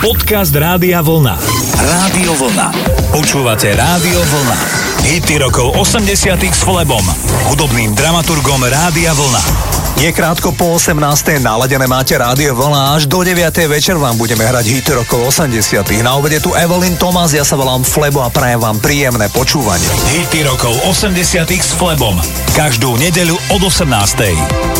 Podcast Rádia Vlna. Rádio Vlna. Počúvate Rádio Vlna. Hity rokov 80 s Flebom, hudobným dramaturgom Rádia Vlna. Je krátko po 18. naladené máte rádio vlna až do 9. večer vám budeme hrať hity rokov 80. Na obede tu Evelyn Thomas, ja sa volám Flebo a prajem vám príjemné počúvanie. Hity rokov 80 s Flebom. Každú nedeľu od 18.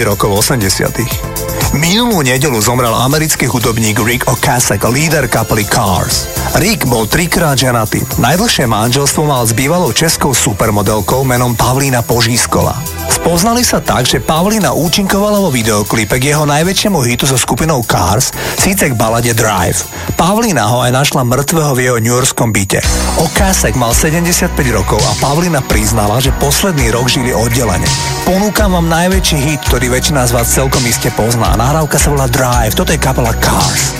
Hity rokov 80. Minulú nedelu zomrel americký hudobník Rick Ocasek, líder kapely Cars. Rick bol trikrát ženatý. Najdlhšie manželstvo mal s bývalou českou supermodelkou menom Pavlína Požískova. Spoznali sa tak, že Pavlina účinkovala vo videoklipe k jeho najväčšiemu hitu so skupinou Cars, síce k balade Drive. Pavlina ho aj našla mŕtvého v jeho Yorkskom byte. Okásek mal 75 rokov a Pavlina priznala, že posledný rok žili oddelenie. Ponúkam vám najväčší hit, ktorý väčšina z vás celkom iste pozná. Nahrávka sa volá Drive, toto je kapela Cars.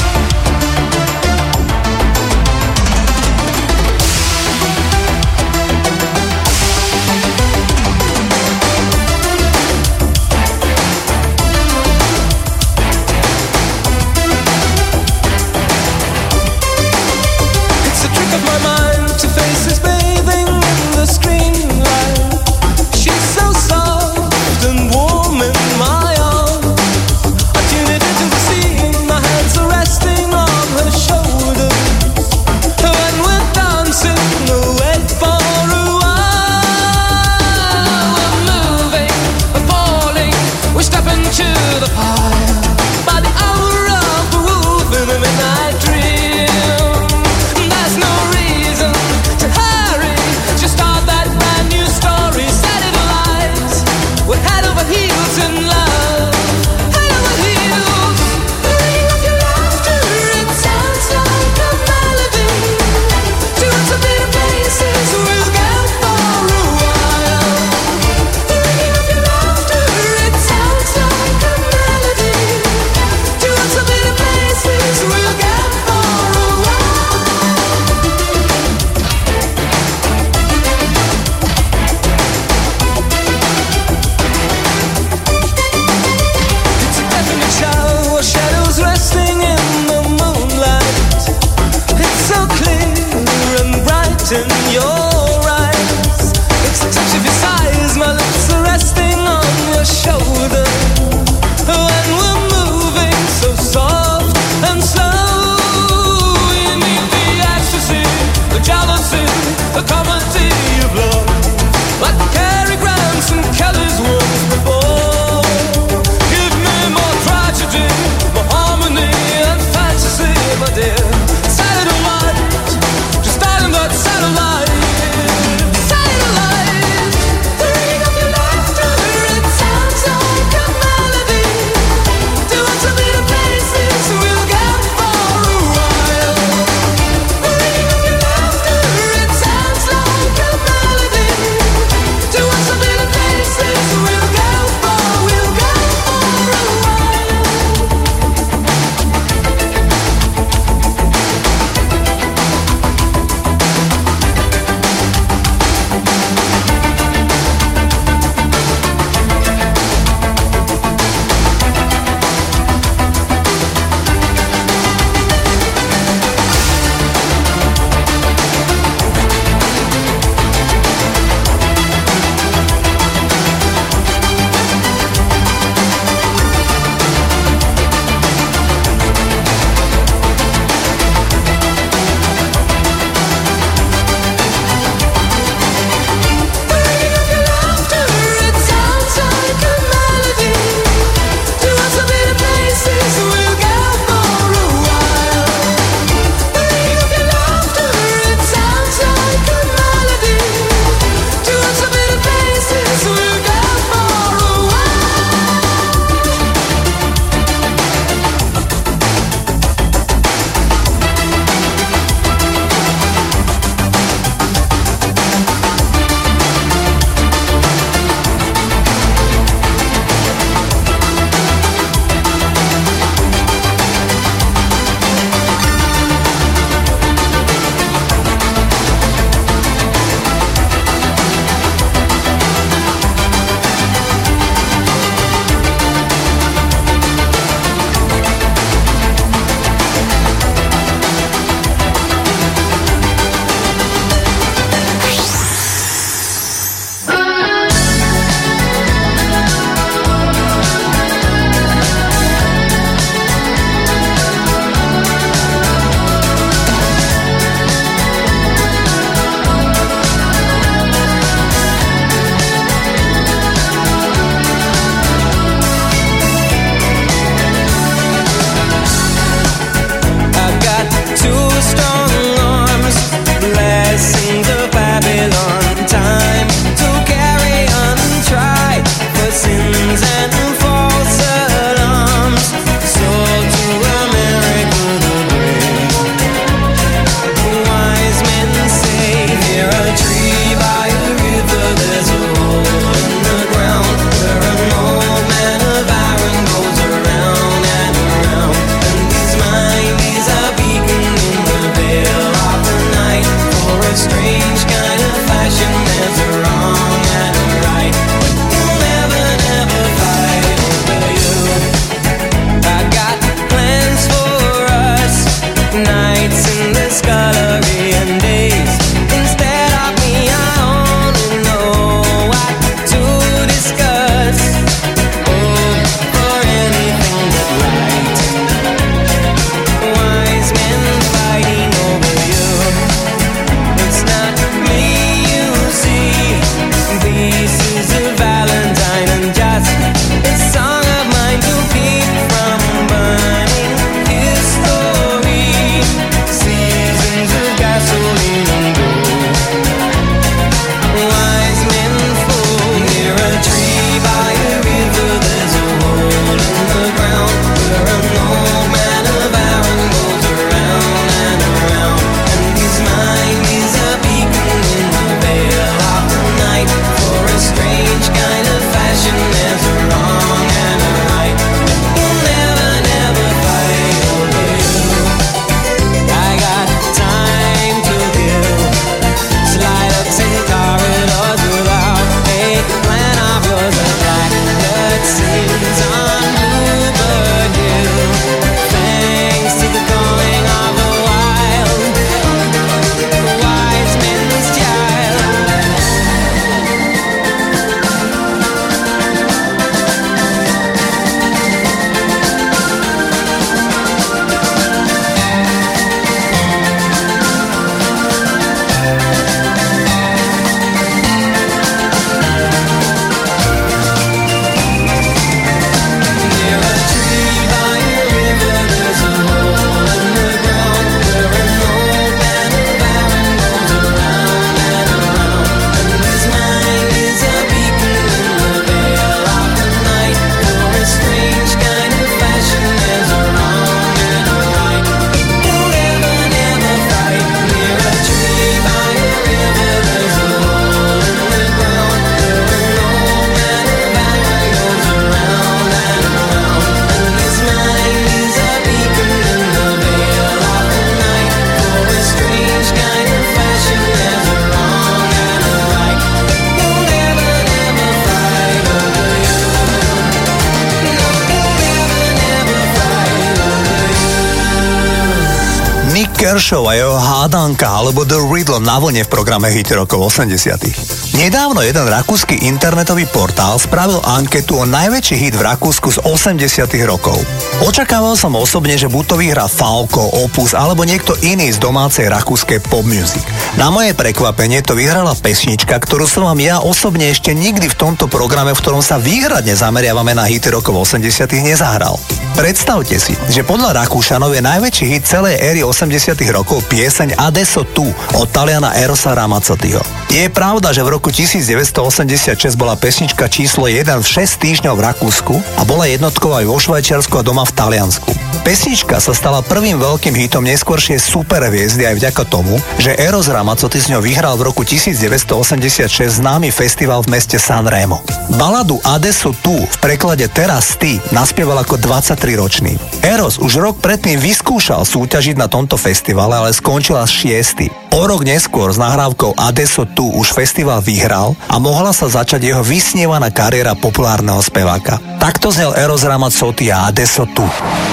Vlne v programe Hit rokov 80. Nedávno jeden rakúsky internetový portál spravil anketu o najväčší hit v Rakúsku z 80 rokov. Očakával som osobne, že buď to vyhrá Falco, Opus alebo niekto iný z domácej rakúskej pop music. Na moje prekvapenie to vyhrala pesnička, ktorú som vám ja osobne ešte nikdy v tomto programe, v ktorom sa výhradne zameriavame na hity rokov 80 nezahral. Predstavte si, že podľa Rakúšanov je najväčší hit celej éry 80 rokov pieseň Adesso tu od Taliana Erosa Ramazzotiho. Je pravda, že v roku 1986 bola pesnička číslo 1 v 6 týždňov v Rakúsku a bola jednotkou aj vo Švajčiarsku a doma v Taliansku. Pesnička sa stala prvým veľkým hitom neskôršie superhviezdy aj vďaka tomu, že Eros Ramazzotti z ňou vyhral v roku 1986 známy festival v meste Sanremo. Baladu Adesso tu v preklade Teraz ty naspieval ako 23-ročný. Eros už rok predtým vyskúšal súťažiť na tomto festivale, ale skončil až šiestý. O rok neskôr s nahrávkou Adesso tu už festival vyhral a mohla sa začať jeho vysnievaná kariéra populárneho speváka. Takto znel Eros Ramazzotti a Adesso tu.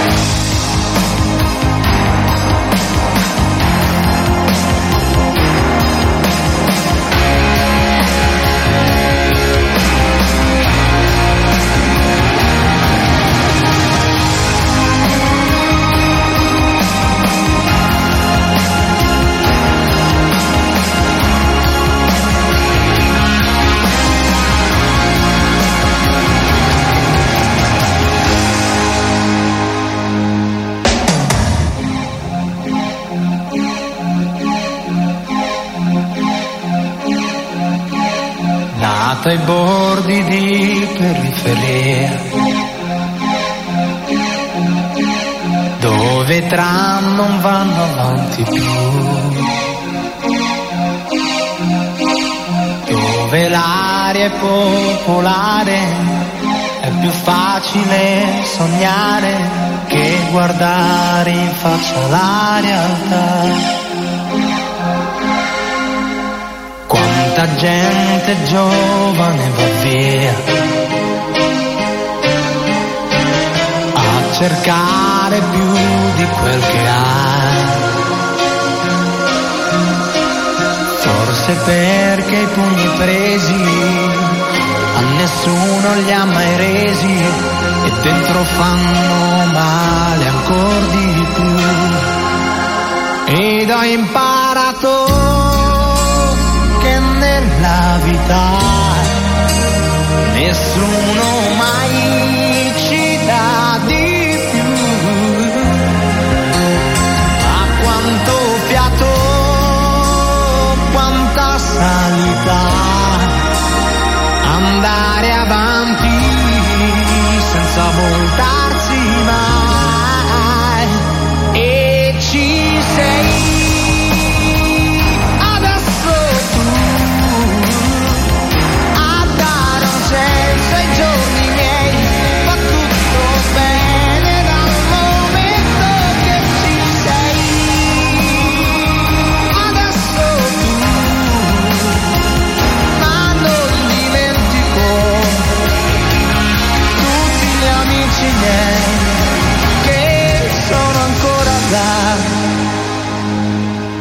now. Periferia, dove tram non vanno avanti più, dove l'aria è popolare, è più facile sognare che guardare in faccia la realtà. Quanta gente giovane va via cercare più di quel che ha. Forse perché i pugni presi a nessuno li ha mai resi e dentro fanno male ancora di più. Ed ho imparato nella vita nessuno mai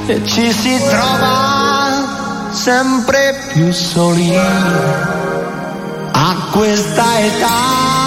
e ci si trova sempre più soli. A questa età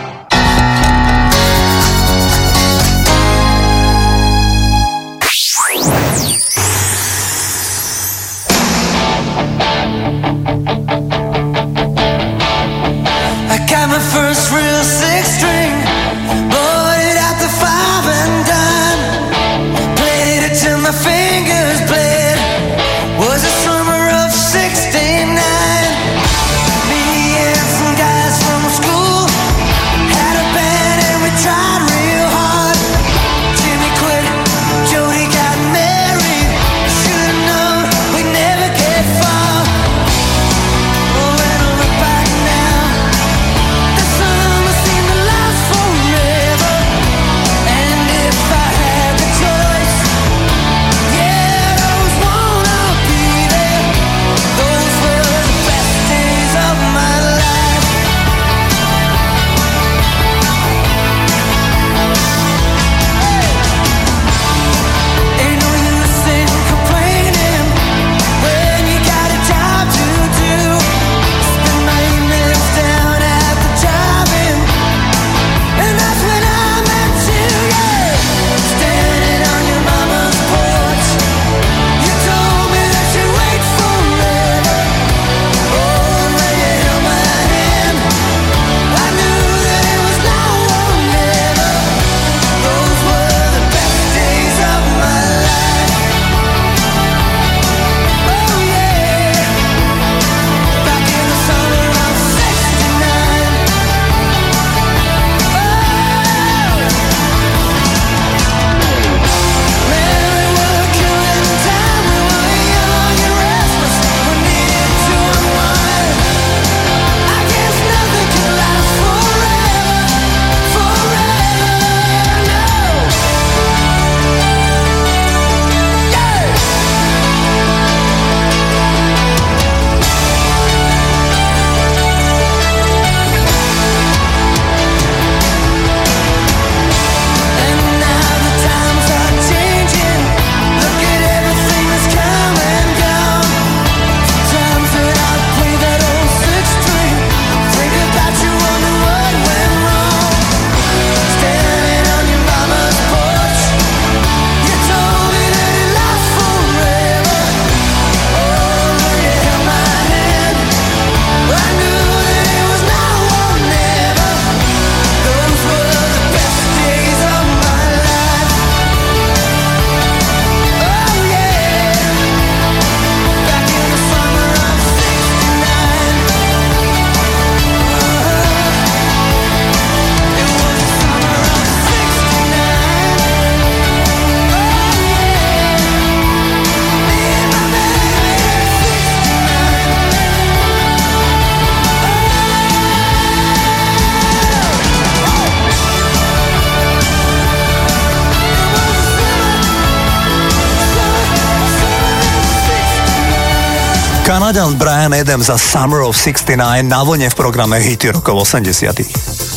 Summer of 69 na vlne v programe Hity rokov 80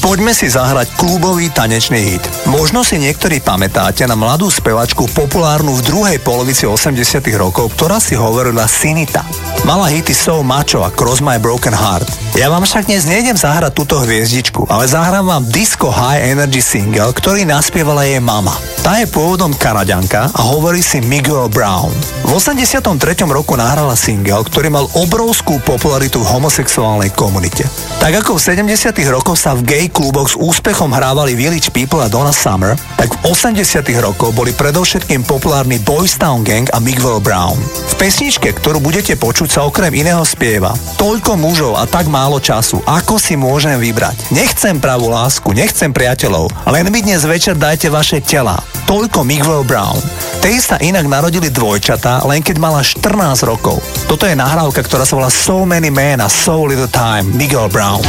Poďme si zahrať klubový tanečný hit. Možno si niektorí pamätáte na mladú spevačku populárnu v druhej polovici 80 rokov, ktorá si hovorila Sinita. Mala hity So Macho a Cross My Broken Heart. Ja vám však dnes nejdem zahrať túto hviezdičku, ale zahrám vám Disco High Energy single, ktorý naspievala jej mama. Tá je pôvodom Kanaďanka a hovorí si Miguel Brown. V 83. roku nahrala single, ktorý mal obrovskú popularitu v homosexuálnej komunite. Tak ako v 70. rokoch sa v gay kluboch s úspechom hrávali Village People a Donna Summer, tak v 80. rokoch boli predovšetkým populárni Boys Town Gang a Miguel Brown. V pesničke, ktorú budete počuť, sa okrem iného spieva Toľko mužov a tak málo času, ako si môžem vybrať. Nechcem pravú lásku, nechcem priateľov, len mi dnes večer dajte vaše tela. Toľko Miguel Brown. Tej sa inak narodili dvojčatá, len keď mala 14 rokov. Toto je nahrávka, ktorá sa volá So Many Men a So Little Time, Miguel Brown.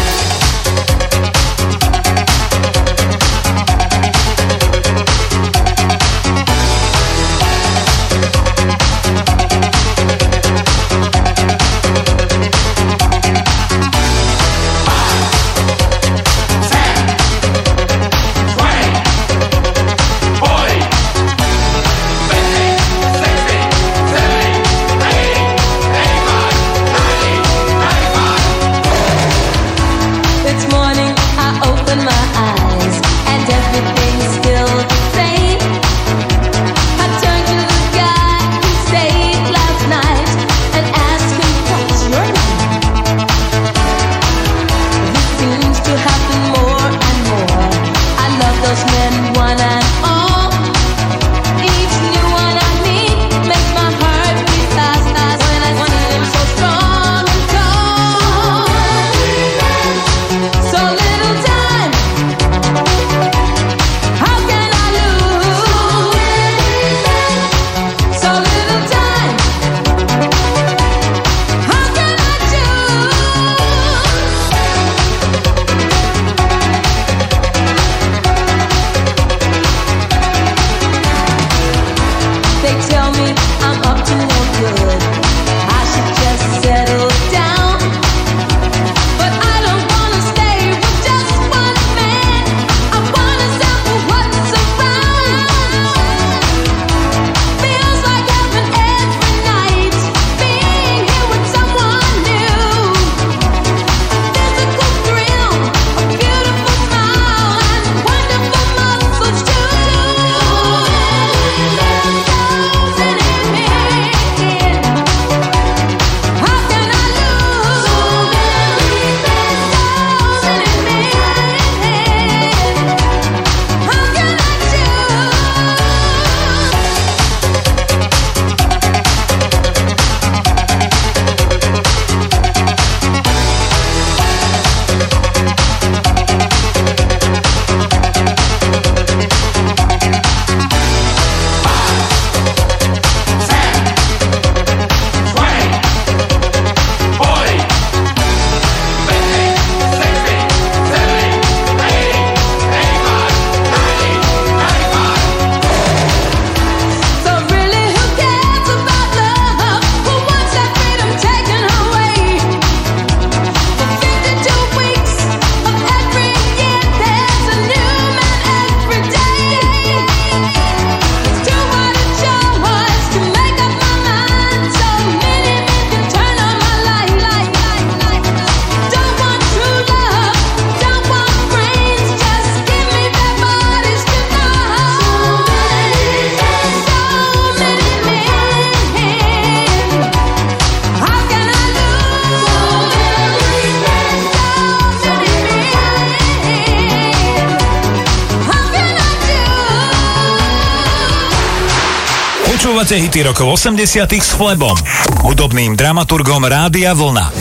Počúvate hity rokov 80 s Flebom, hudobným dramaturgom Rádia Vlna.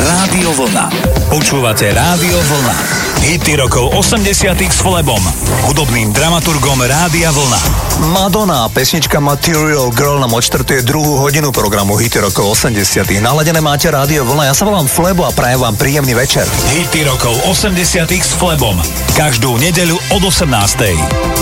Rádio Vlna. Počúvate Rádio Vlna. Hity rokov 80 s Flebom, hudobným dramaturgom Rádia Vlna. Madonna, pesnička Material Girl nám odštartuje druhú hodinu programu Hity rokov 80 Naladené máte Rádio Vlna, ja sa volám Flebo a prajem vám príjemný večer. Hity rokov 80 s Flebom. Každú nedeľu od 18.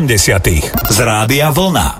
80 z Rádia Vlna.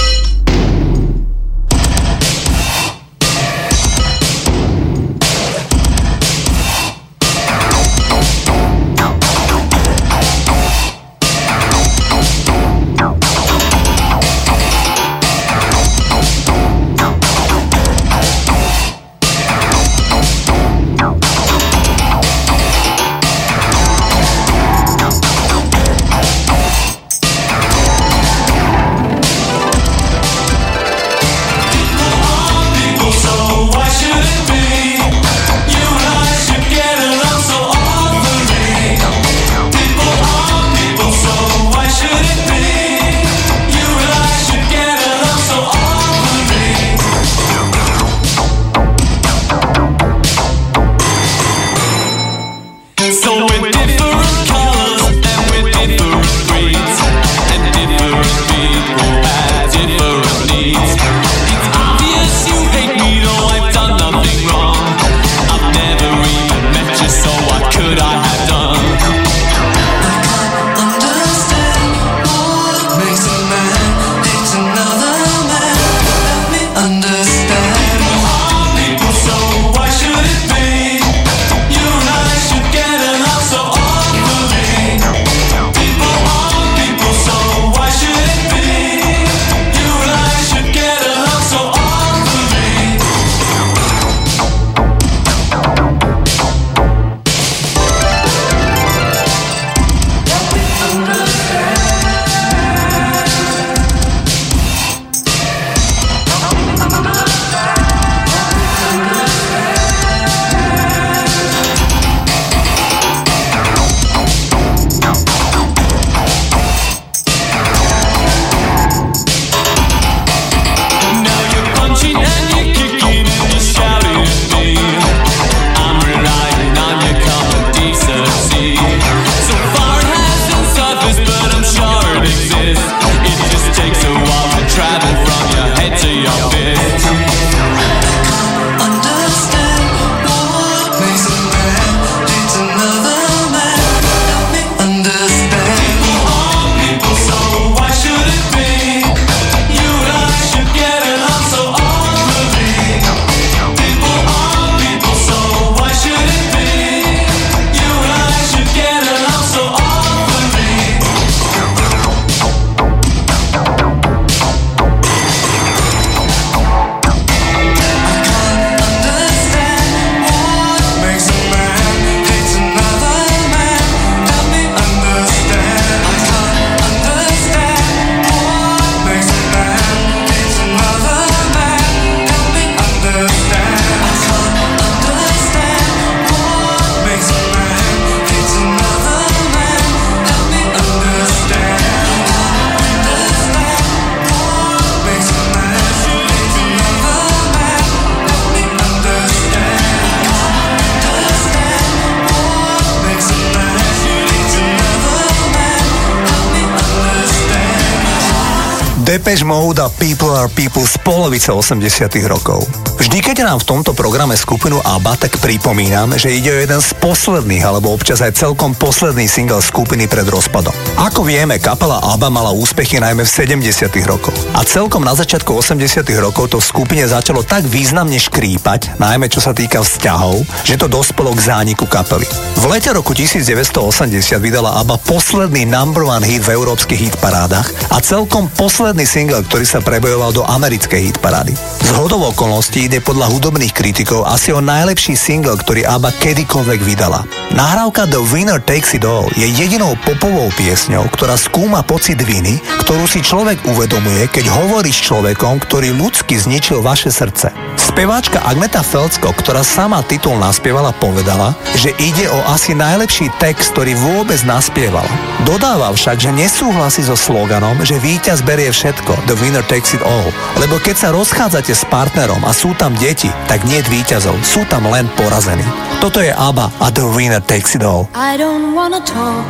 People z polovice 80 rokov. Vždy, keď nám v tomto programe skupinu ABBA, tak pripomínam, že ide o jeden z posledných, alebo občas aj celkom posledný single skupiny pred rozpadom. Ako vieme, kapela ABBA mala úspechy najmä v 70 rokoch. A celkom na začiatku 80 rokov to v skupine začalo tak významne škrípať, najmä čo sa týka vzťahov, že to dospelo k zániku kapely. V lete roku 1980 vydala ABBA posledný number one hit v európskych hitparádach a celkom posledný single, ktorý sa prebojoval do americkej hitparády. Z hodov okolností ide podľa hudobných kritikov asi o najlepší single, ktorý ABBA kedykoľvek vydala. Nahrávka The Winner Takes It All je jedinou popovou piesňou, ktorá skúma pocit viny, ktorú si človek uvedomuje, keď hovorí s človekom, ktorý ľudsky zničil vaše srdce. Speváčka Agneta Felcko, ktorá sama titul naspievala, povedala, že ide o asi najlepší text, ktorý vôbec naspievala. Dodáva však, že nesúhlasí so sloganom, že víťaz berie všetko, the winner takes it all. Lebo keď sa rozchádzate s partnerom a sú tam deti, tak nie víťazov, sú tam len porazení. Toto je ABBA a the winner takes it all. I don't wanna talk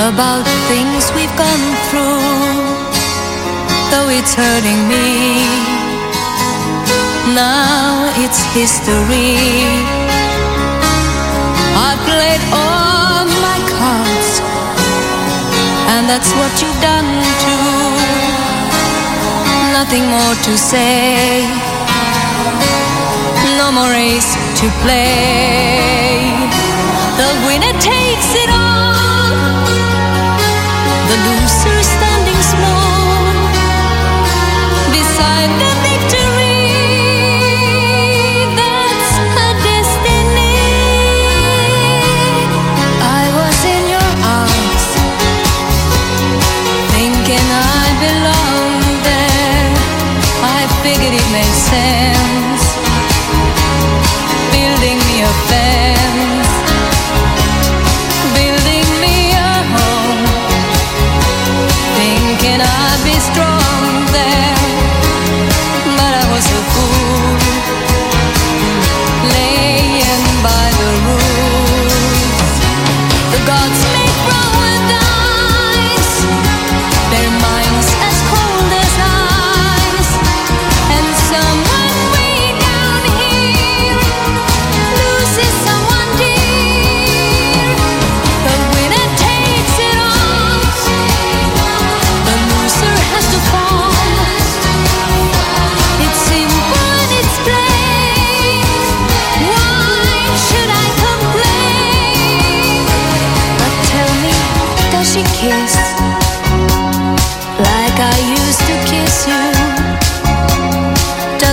about things we've gone through, though it's hurting me. Now it's history. I played all my cards, and that's what you've done too. Nothing more to say no more race to play. The winner takes it all. The loser it made sense. Building me a fence,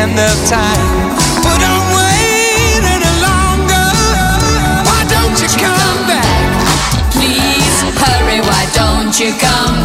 end of time. But I'm waiting longer. Why don't you come back? Please hurry, why don't you come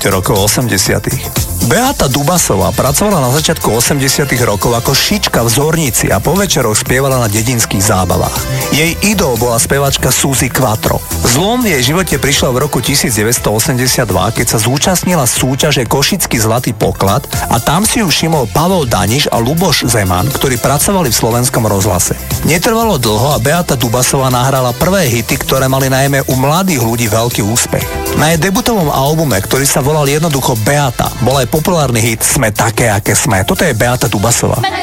menovite rokov 80. Beata Dubasová pracovala na začiatku 80. rokov ako šička v Zornici a po večeroch spievala na dedinských zábavách. Jej idol bola spevačka Suzy Quattro. Zlom v jej živote prišla v roku 1982, keď sa zúčastnila súťaže Košický zlatý poklad a tam si ju všimol Pavel Daniš a Luboš Zeman, ktorí pracovali v slovenskom rozhlase. Netrvalo dlho a Beata Dubasová nahrala prvé hity, ktoré mali najmä u mladých ľudí veľký úspech. Na jej debutovom albume, ktorý sa volal jednoducho Beata, bol aj populárny hit Sme také, aké sme. Toto je Beata Dubasová. Sme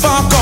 far gone.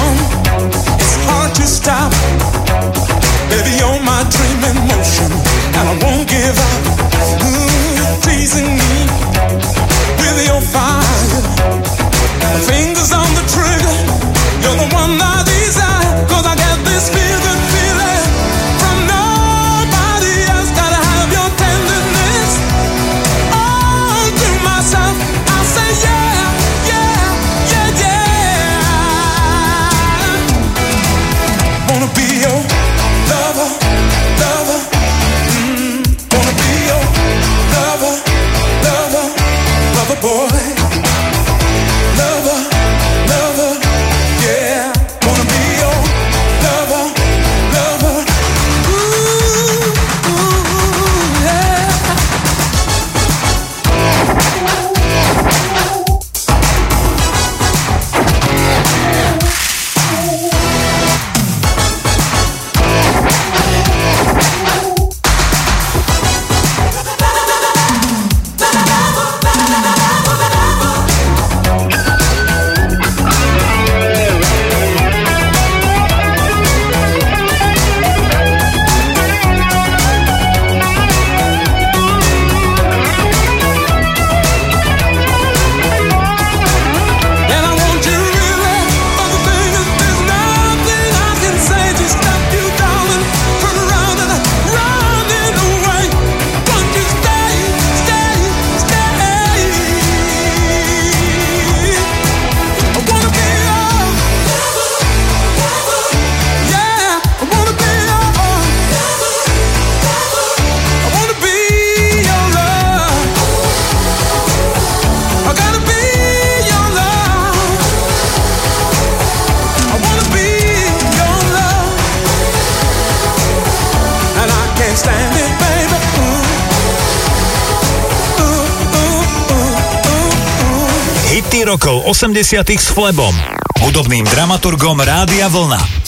90. s Flebom, hudobným dramaturgom Rádia Vlna.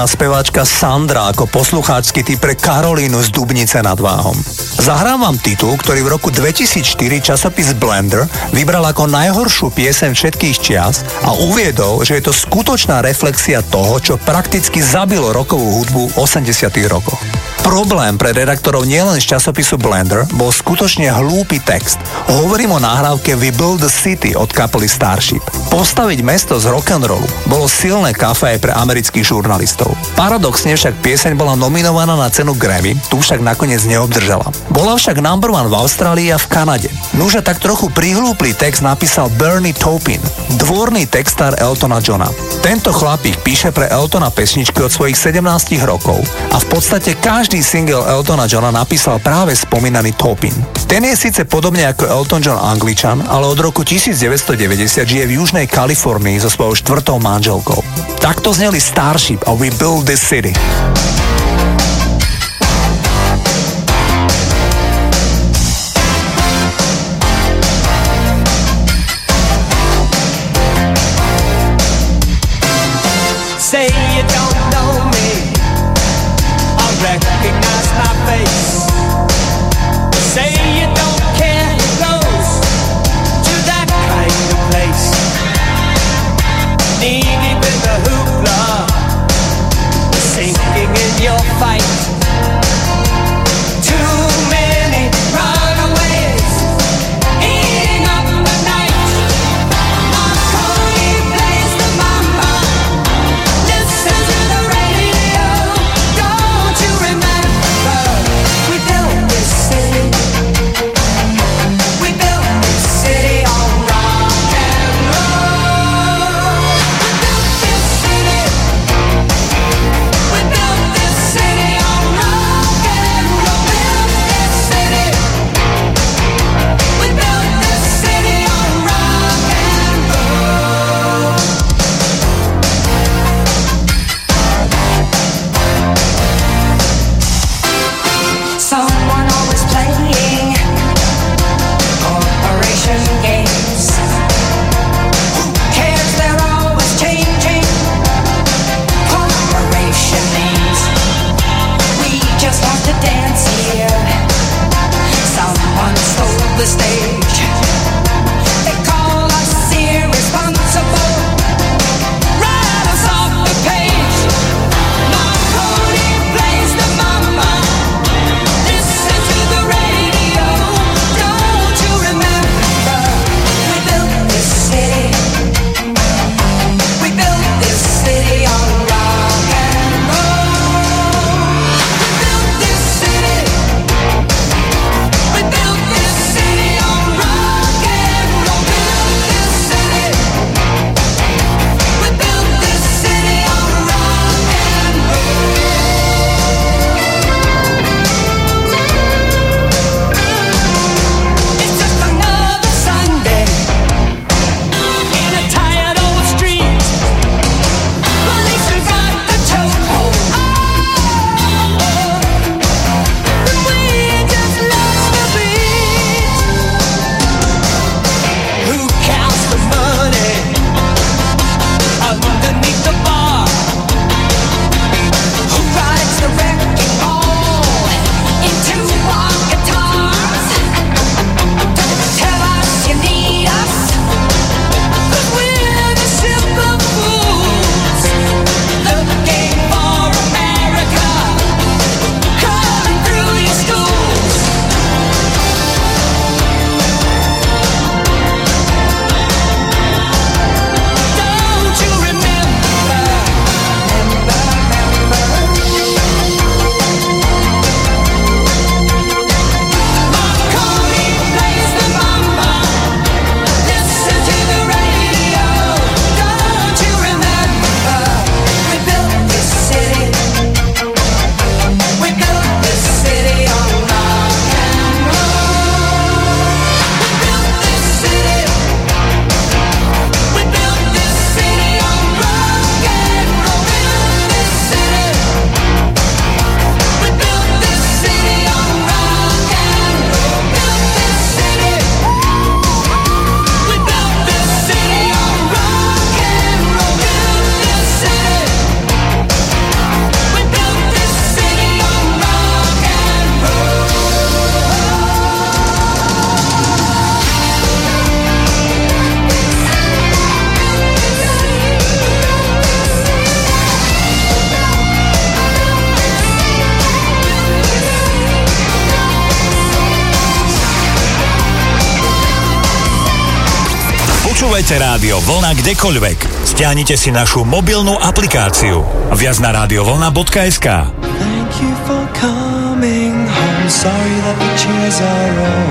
Nemecká speváčka Sandra ako poslucháčsky typ pre Karolínu z Dubnice nad Váhom. Zahrám vám titul, ktorý v roku 2004 časopis Blender vybral ako najhoršiu pieseň všetkých čias a uviedol, že je to skutočná reflexia toho, čo prakticky zabilo rokovú hudbu v 80 rokoch. Problém pre redaktorov nielen z časopisu Blender bol skutočne hlúpy text. Hovorím o nahrávke We Build the City od kapely Starship. Postaviť mesto z rock'n'rollu bolo silné kafe aj pre amerických žurnalistov. Paradoxne však pieseň bola nominovaná na cenu Grammy, tu však nakoniec neobdržala. Bola však number one v Austrálii a v Kanade. Nuže tak trochu prihlúplý text napísal Bernie Taupin, dvorný textár Eltona Johna. Tento chlapík píše pre Eltona pesničky od svojich 17 rokov a v podstate každý každý single Eltona Johna napísal práve spomínaný Topin. Ten je síce podobne ako Elton John Angličan, ale od roku 1990 žije v Južnej Kalifornii so svojou štvrtou manželkou. Takto zneli Starship a We Build This City. Počúvajte Rádio Vlna kdekoľvek. Stiahnite si našu mobilnú aplikáciu. Viac na radiovlna.sk Thank you for coming home. Sorry that the cheers are on.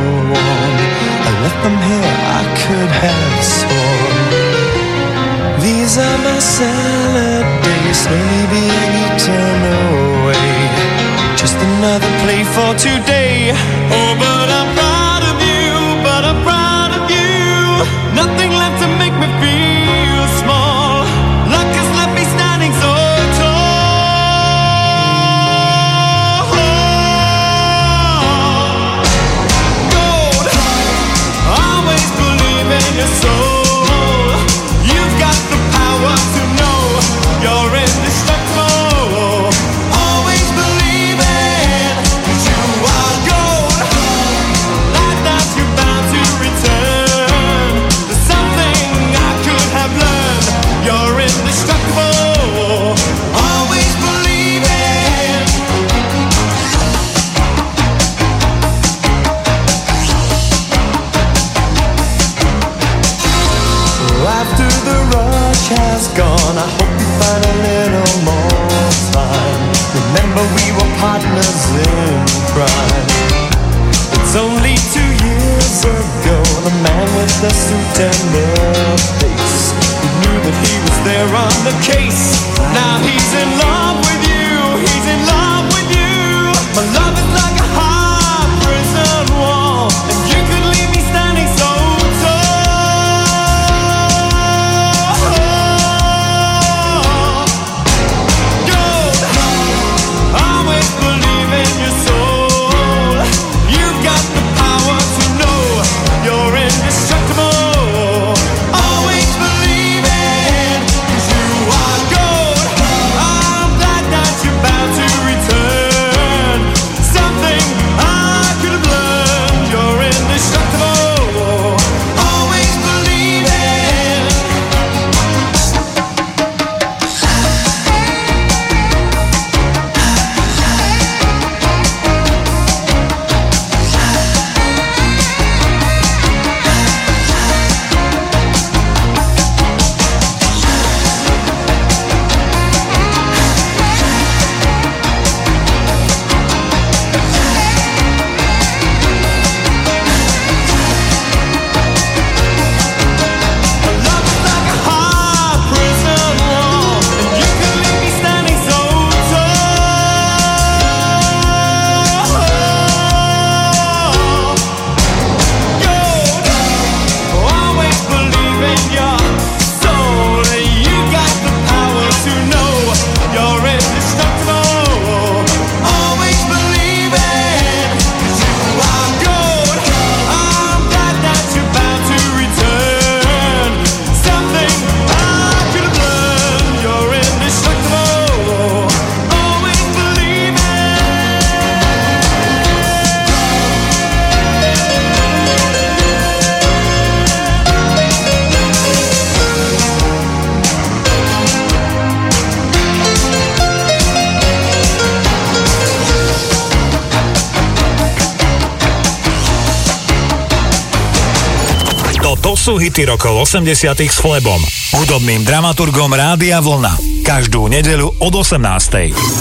hity rokov 80 s Flebom, hudobným dramaturgom Rádia Vlna. Každú nedeľu od 18.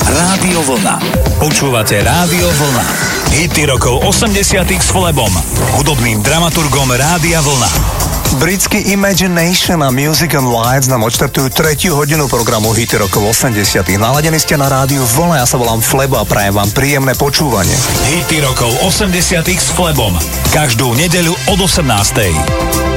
Rádio Vlna. Počúvate Rádio Vlna. Hity rokov 80 s Flebom, hudobným dramaturgom Rádia Vlna. Britský Imagination a Music and Lights nám odštartujú tretiu hodinu programu Hity rokov 80. Naladení ste na rádiu Vlna, ja sa volám Flebo a prajem vám príjemné počúvanie. Hity rokov 80. s Flebom. Každú nedeľu od 18.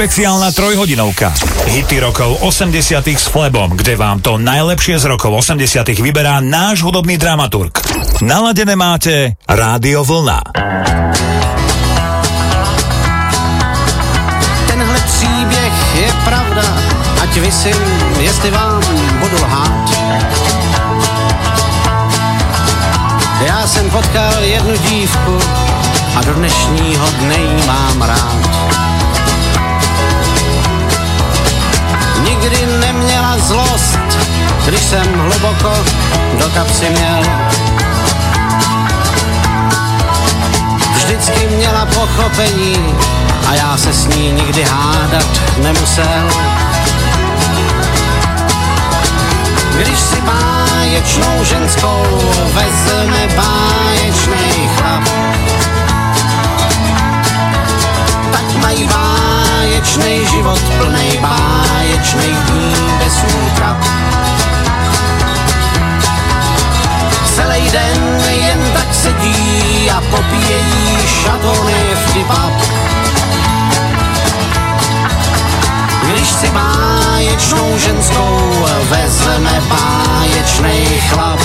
špeciálna trojhodinovka. Hity rokov 80 s Flebom, kde vám to najlepšie z rokov 80 vyberá náš hudobný dramaturg. Naladené máte Rádio Vlna. Tenhle příběh je pravda, ať vysím, jestli vám budu lhát. Já jsem potkal jednu dívku a do dnešního dne jí mám rád. Když jsem hluboko do kapsy měl. Vždycky měla pochopení a já se s ní nikdy hádat nemusel. Když si báječnou ženskou vezme báječnej chlap, tak mají báječnej život plnej báječnej dní bez útrap. Den jen tak sedí a popíjejí šatony vtipap. Když si báječnou ženskou vezme báječnej chlap.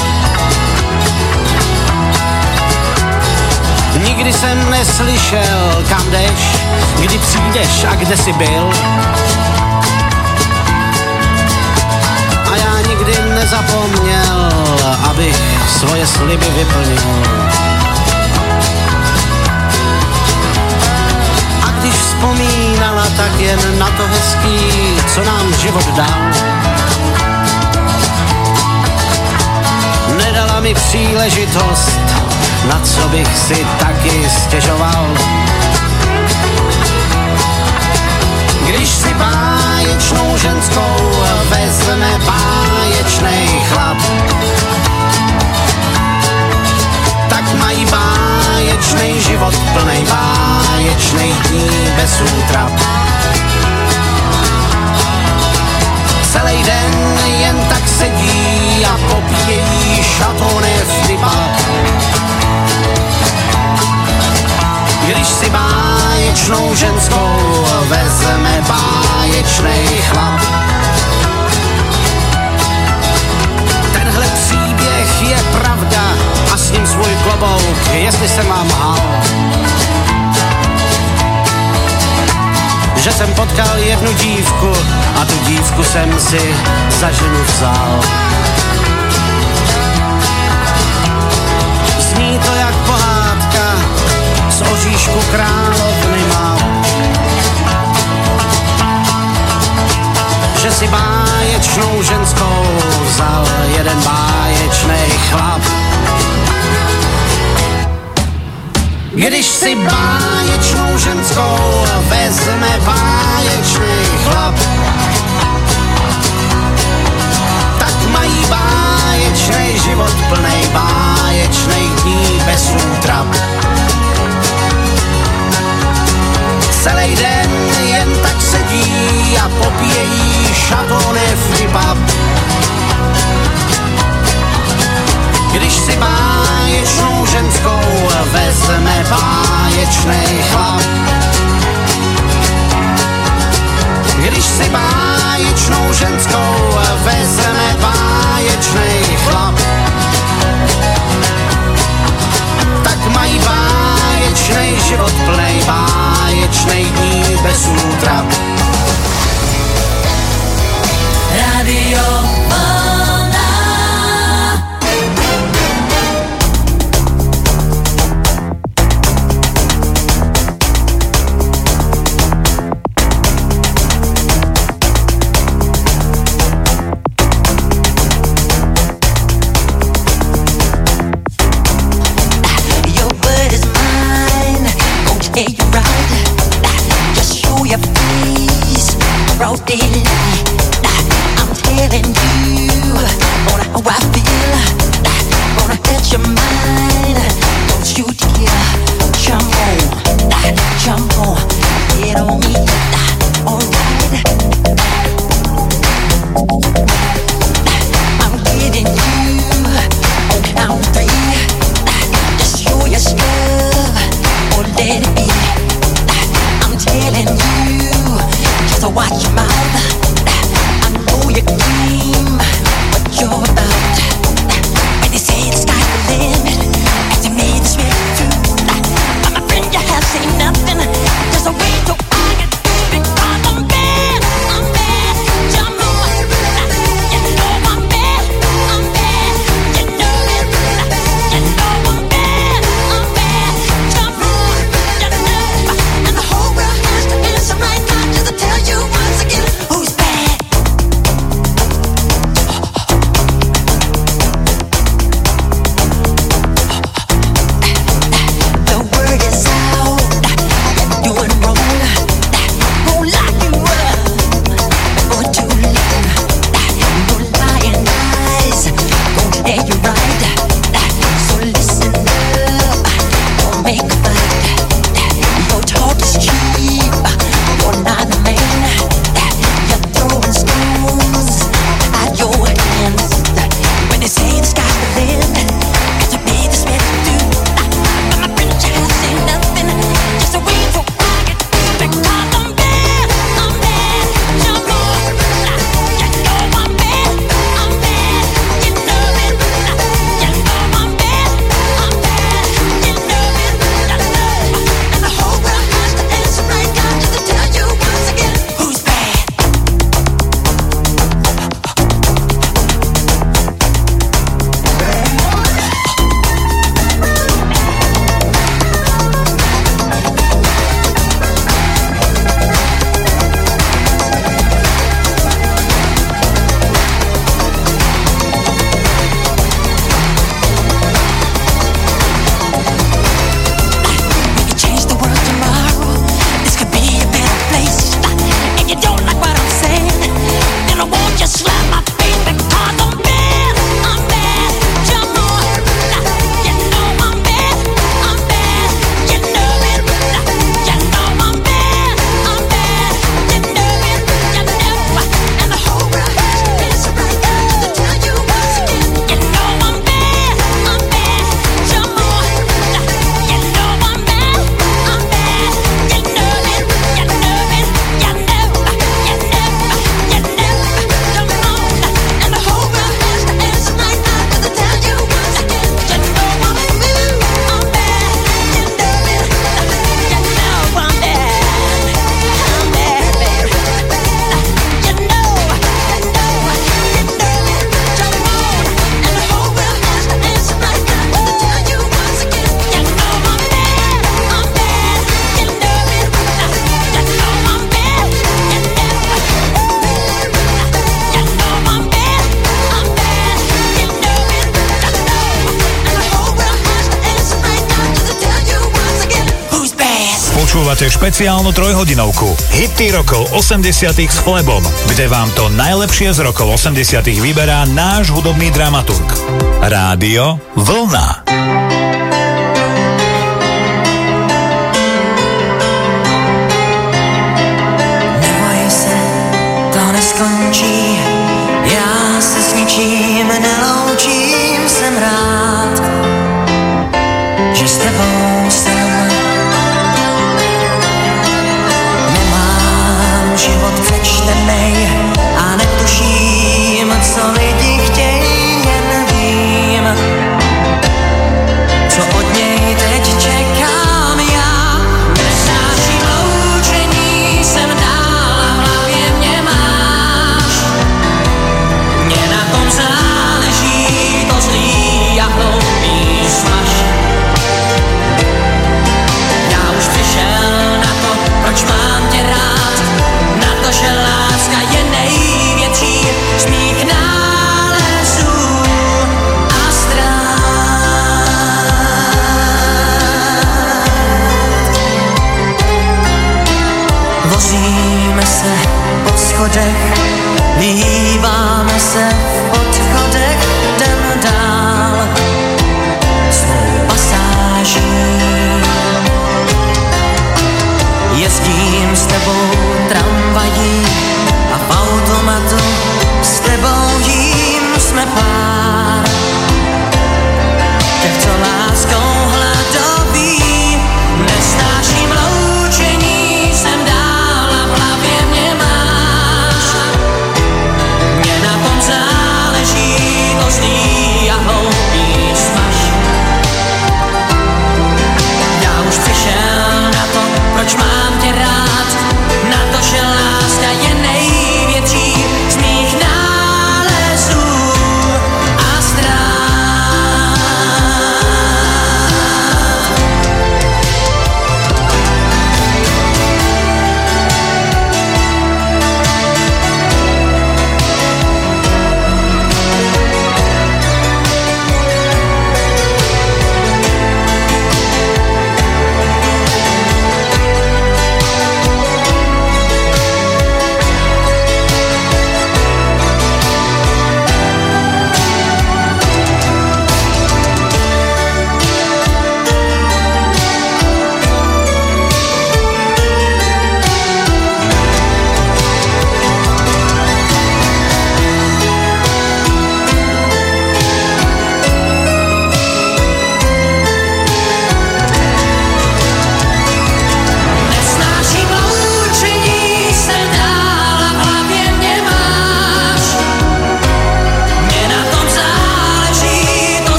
Nikdy jsem neslyšel, kam jdeš, kdy přijdeš a kde jsi byl. Nezapomněl, abych svoje sliby vyplnil. A když vzpomínala, tak jen na to hezký, co nám život dal. Nedala mi příležitost, na co bych si taky stěžoval. Když si báječnou ženskou vezme báječnej chlap, tak mají báječnej život plnej báječnej dní bez útrap. Celý den jen tak sedí a popíjejí šatony vtipa. Když si báječnou ženskou vezme báječnej chlap. Tenhle příběh je pravda a s ním svůj klobouk, jestli jsem vám lhal. Že jsem potkal jednu dívku a tu dívku jsem si za ženu vzal. Z oříšku královny má. si báječnou ženskou vzal jeden báječný chlap. Když si báječnou ženskou vezme báječný chlap, tak mají báječný život plnej báječných dní bez útrap. Celý den jen tak sedí a popíjejí šatony flipap. Když si báječnou ženskou vezme báječný chlap. Když si báječnou ženskou vezme báječný chlap. Báječný život plnej báječnej dní bez útrap. Radio špeciálnu trojhodinovku Hity rokov 80 s Flebom, kde vám to najlepšie z rokov 80 vyberá náš hudobný dramaturg. Rádio Vlna.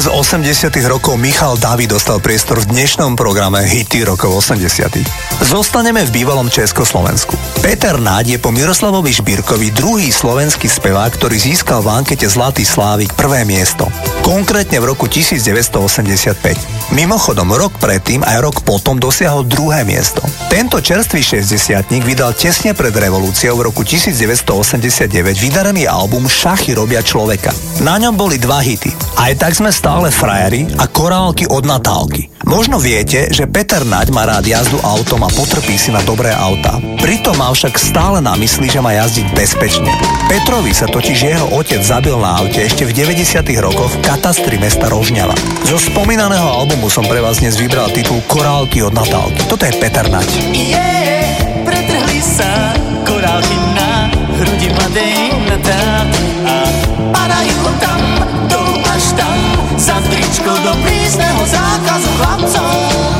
Z 80 rokov Michal David dostal priestor v dnešnom programe Hity rokov 80 Zostaneme v bývalom Československu. Peter Náď je po Miroslavovi Šbírkovi druhý slovenský spevák, ktorý získal v ankete Zlatý Slávik prvé miesto. Konkrétne v roku 1985. Mimochodom, rok predtým aj rok potom dosiahol druhé miesto. Tento čerstvý 60 vydal tesne pred revolúciou v roku 1989 vydarený album Šachy robia človeka. Na ňom boli dva hity. Aj tak sme stále frajeri a korálky od Natálky. Možno viete, že Peter Naď má rád jazdu autom a potrpí si na dobré autá. Pritom má však stále na mysli, že má jazdiť bezpečne. Petrovi sa totiž jeho otec zabil na aute ešte v 90 rokoch v katastri mesta Rožňava. Zo spomínaného albumu som pre vás dnes vybral titul Korálky od Natálky. Toto je Peter Naď. Yeah, pretrhli sa korálky na hrudi mladej Natálky a padajú tam, dolu až tam, za tričko do prísneho zákazu chlapcov.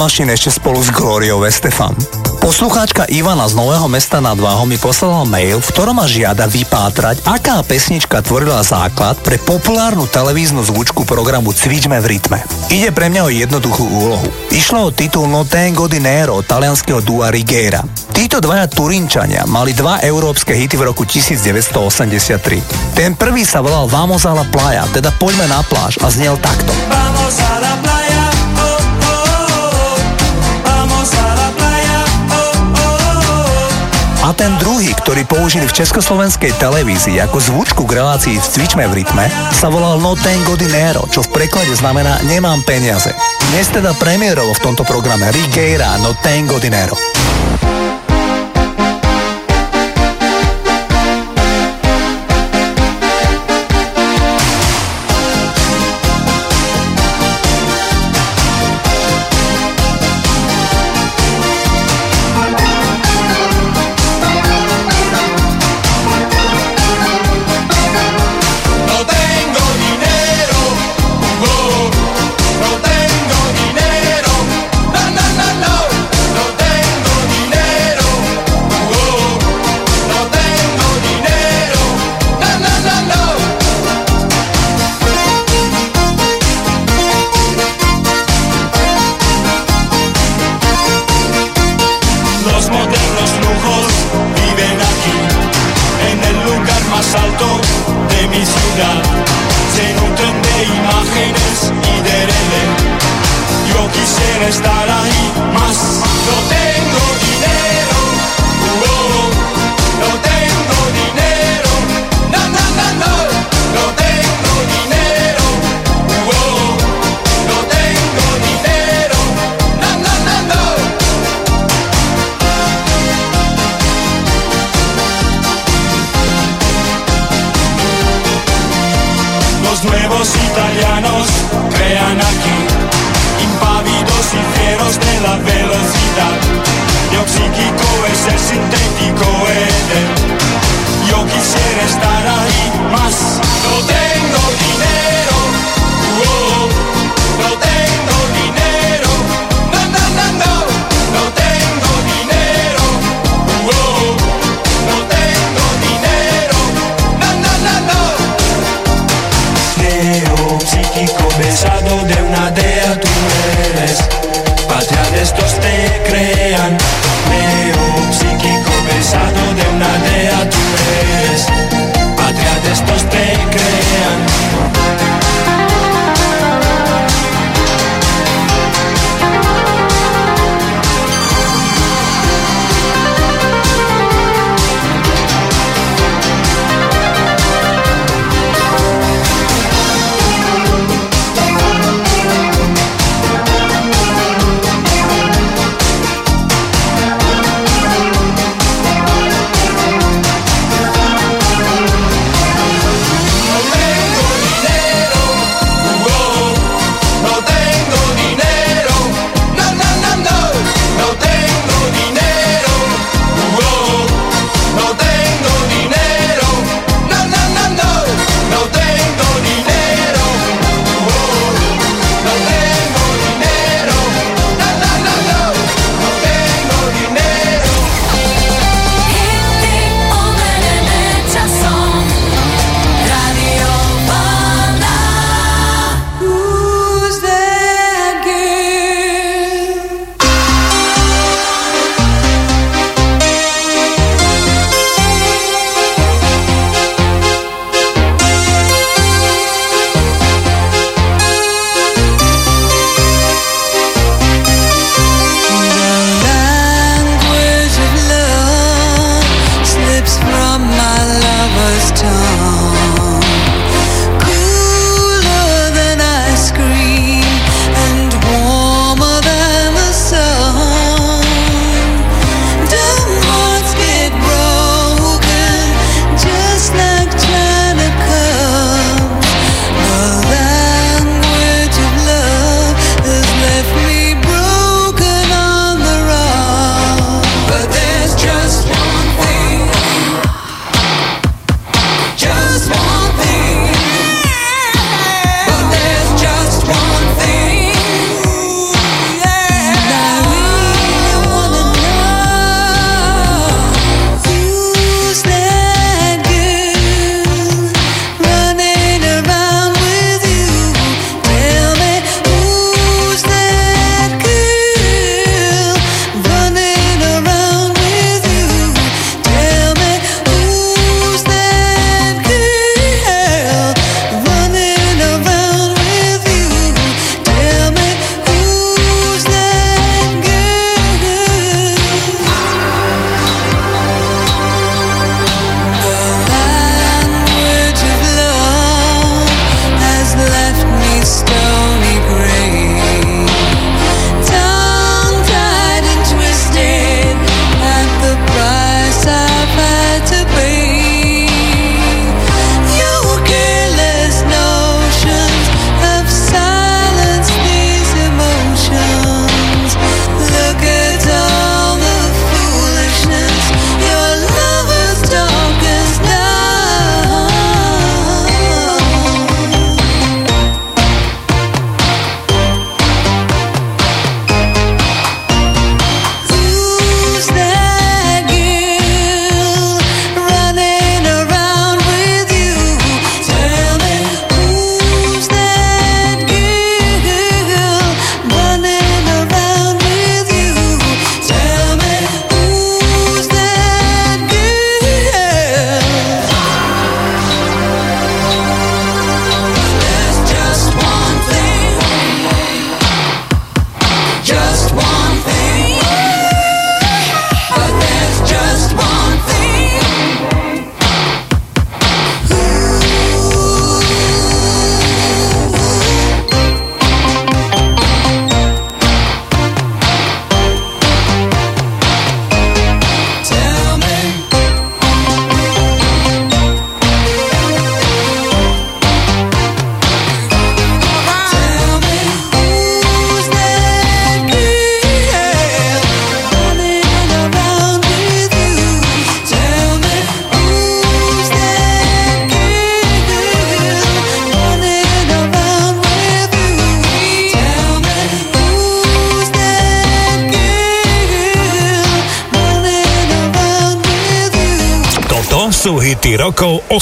Machine ešte spolu s Gloriou Estefan. Poslucháčka Ivana z Nového mesta nad Váhom mi poslala mail, v ktorom ma žiada vypátrať, aká pesnička tvorila základ pre populárnu televíznu zvučku programu Cvičme v rytme. Ide pre mňa o jednoduchú úlohu. Išlo o titul No Tengo Dinero talianského dua Rigera. Títo dvaja Turinčania mali dva európske hity v roku 1983. Ten prvý sa volal Vamos a la playa, teda poďme na pláž a znel takto. Ten druhý, ktorý použili v československej televízii ako zvučku k relácii v Cvičme v rytme, sa volal No Tengo Dinero, čo v preklade znamená Nemám peniaze. Dnes teda premiérovo v tomto programe Rigueira No Tengo Dinero.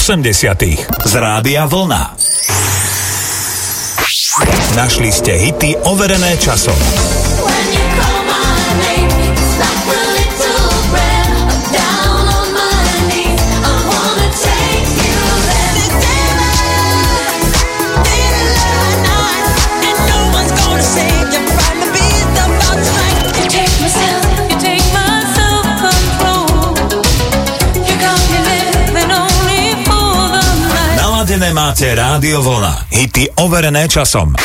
80 z Rádia Vlna. Našli ste hity overené časom. Máte Rádio Vlna. Hity overené časom.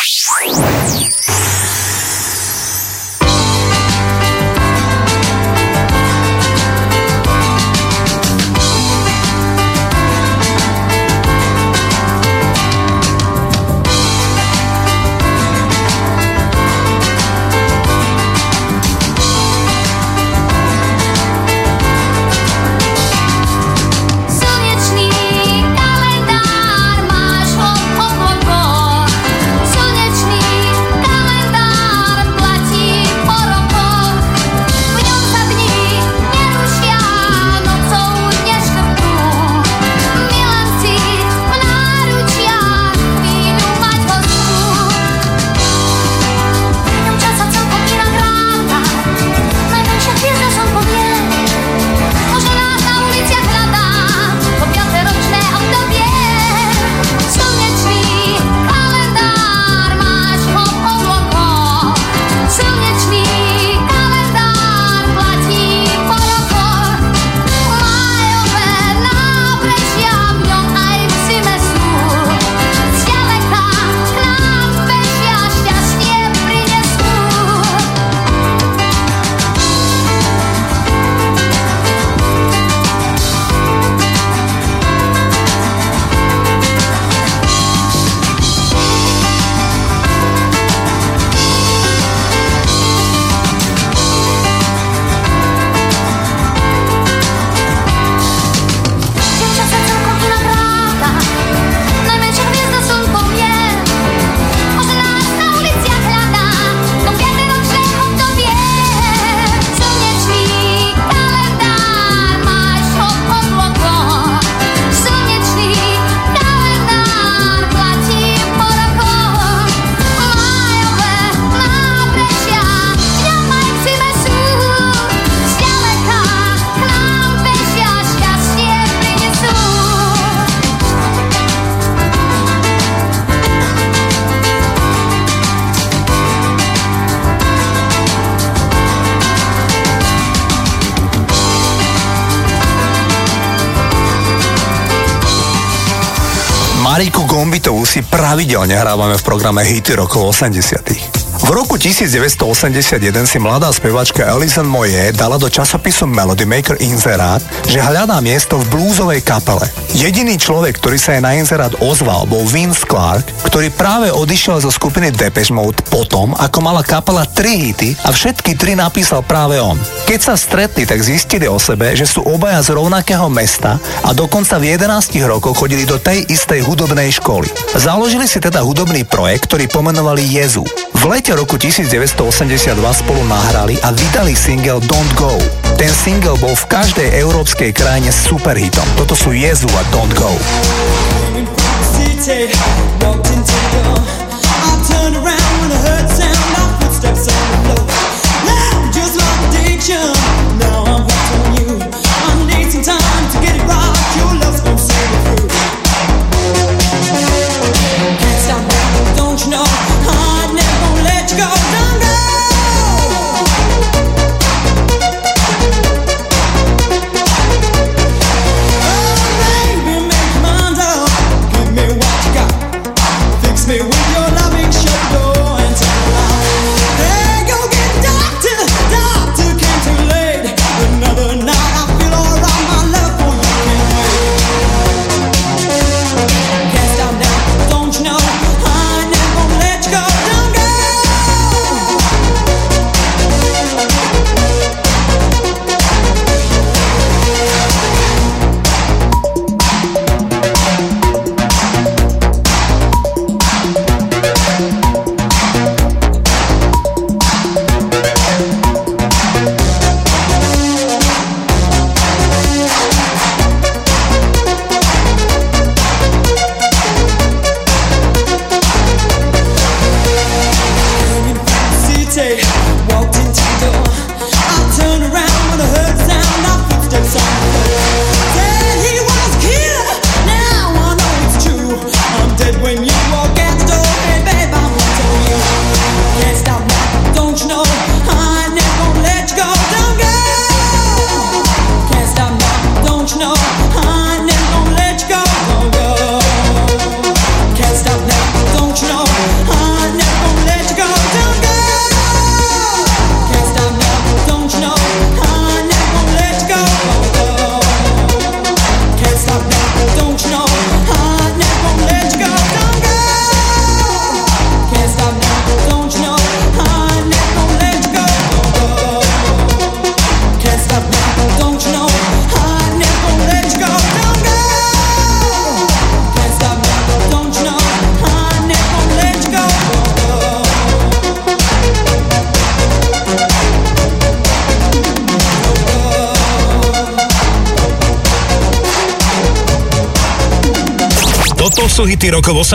Pravidelne hrávame v programe Hity rokov 80 v roku 1981 si mladá spevačka Alison Moye dala do časopisu Melody Maker inzerát, že hľadá miesto v blúzovej kapele. Jediný človek, ktorý sa jej na inzerát ozval, bol Vince Clark, ktorý práve odišiel zo skupiny Depeche Mode potom, ako mala kapela tri hity a všetky tri napísal práve on. Keď sa stretli, tak zistili o sebe, že sú obaja z rovnakého mesta a dokonca v 11 rokoch chodili do tej istej hudobnej školy. Založili si teda hudobný projekt, ktorý pomenovali Jezu. V lete roku 1982 spolu nahrali a vydali single Don't Go. Ten single bol v každej európskej krajine superhitom. Toto sú Jezu a Don't Go.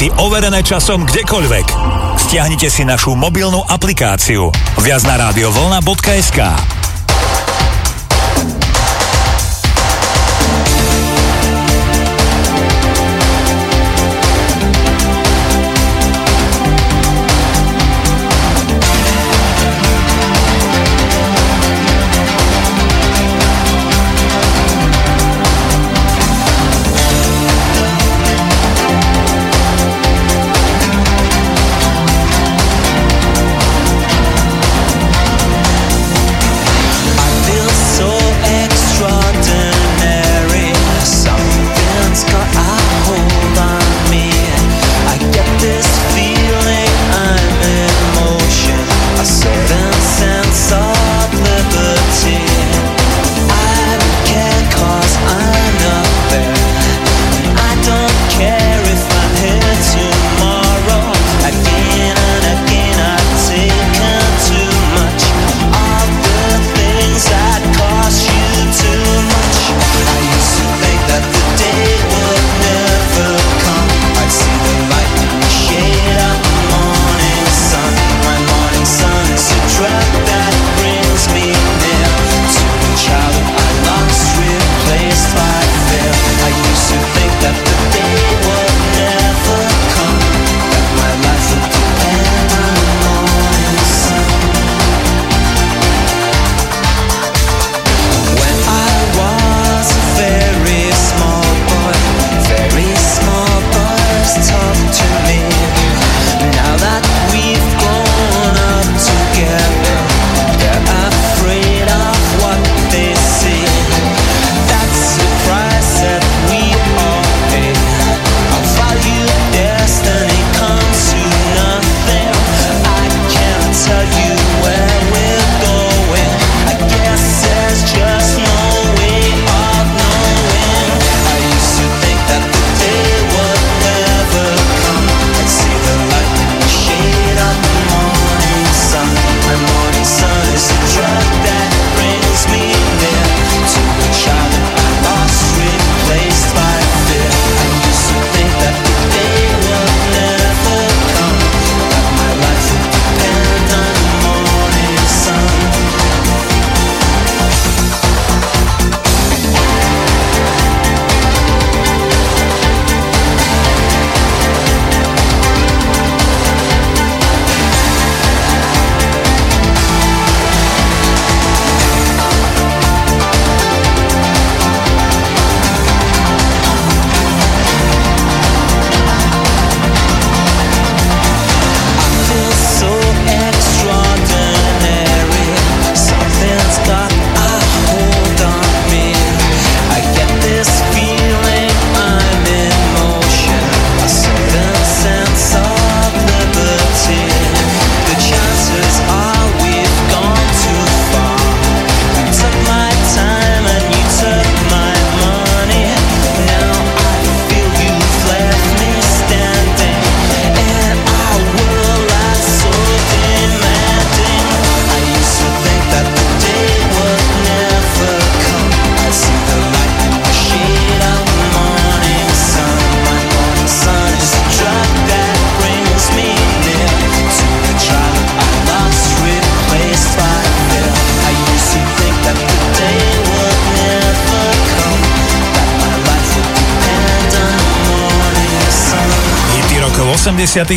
recepty overené časom kdekoľvek. Stiahnite si našu mobilnú aplikáciu viac na radiovolna.sk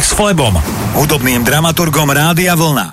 s Flebom, hudobným dramaturgom Rádia Vlna.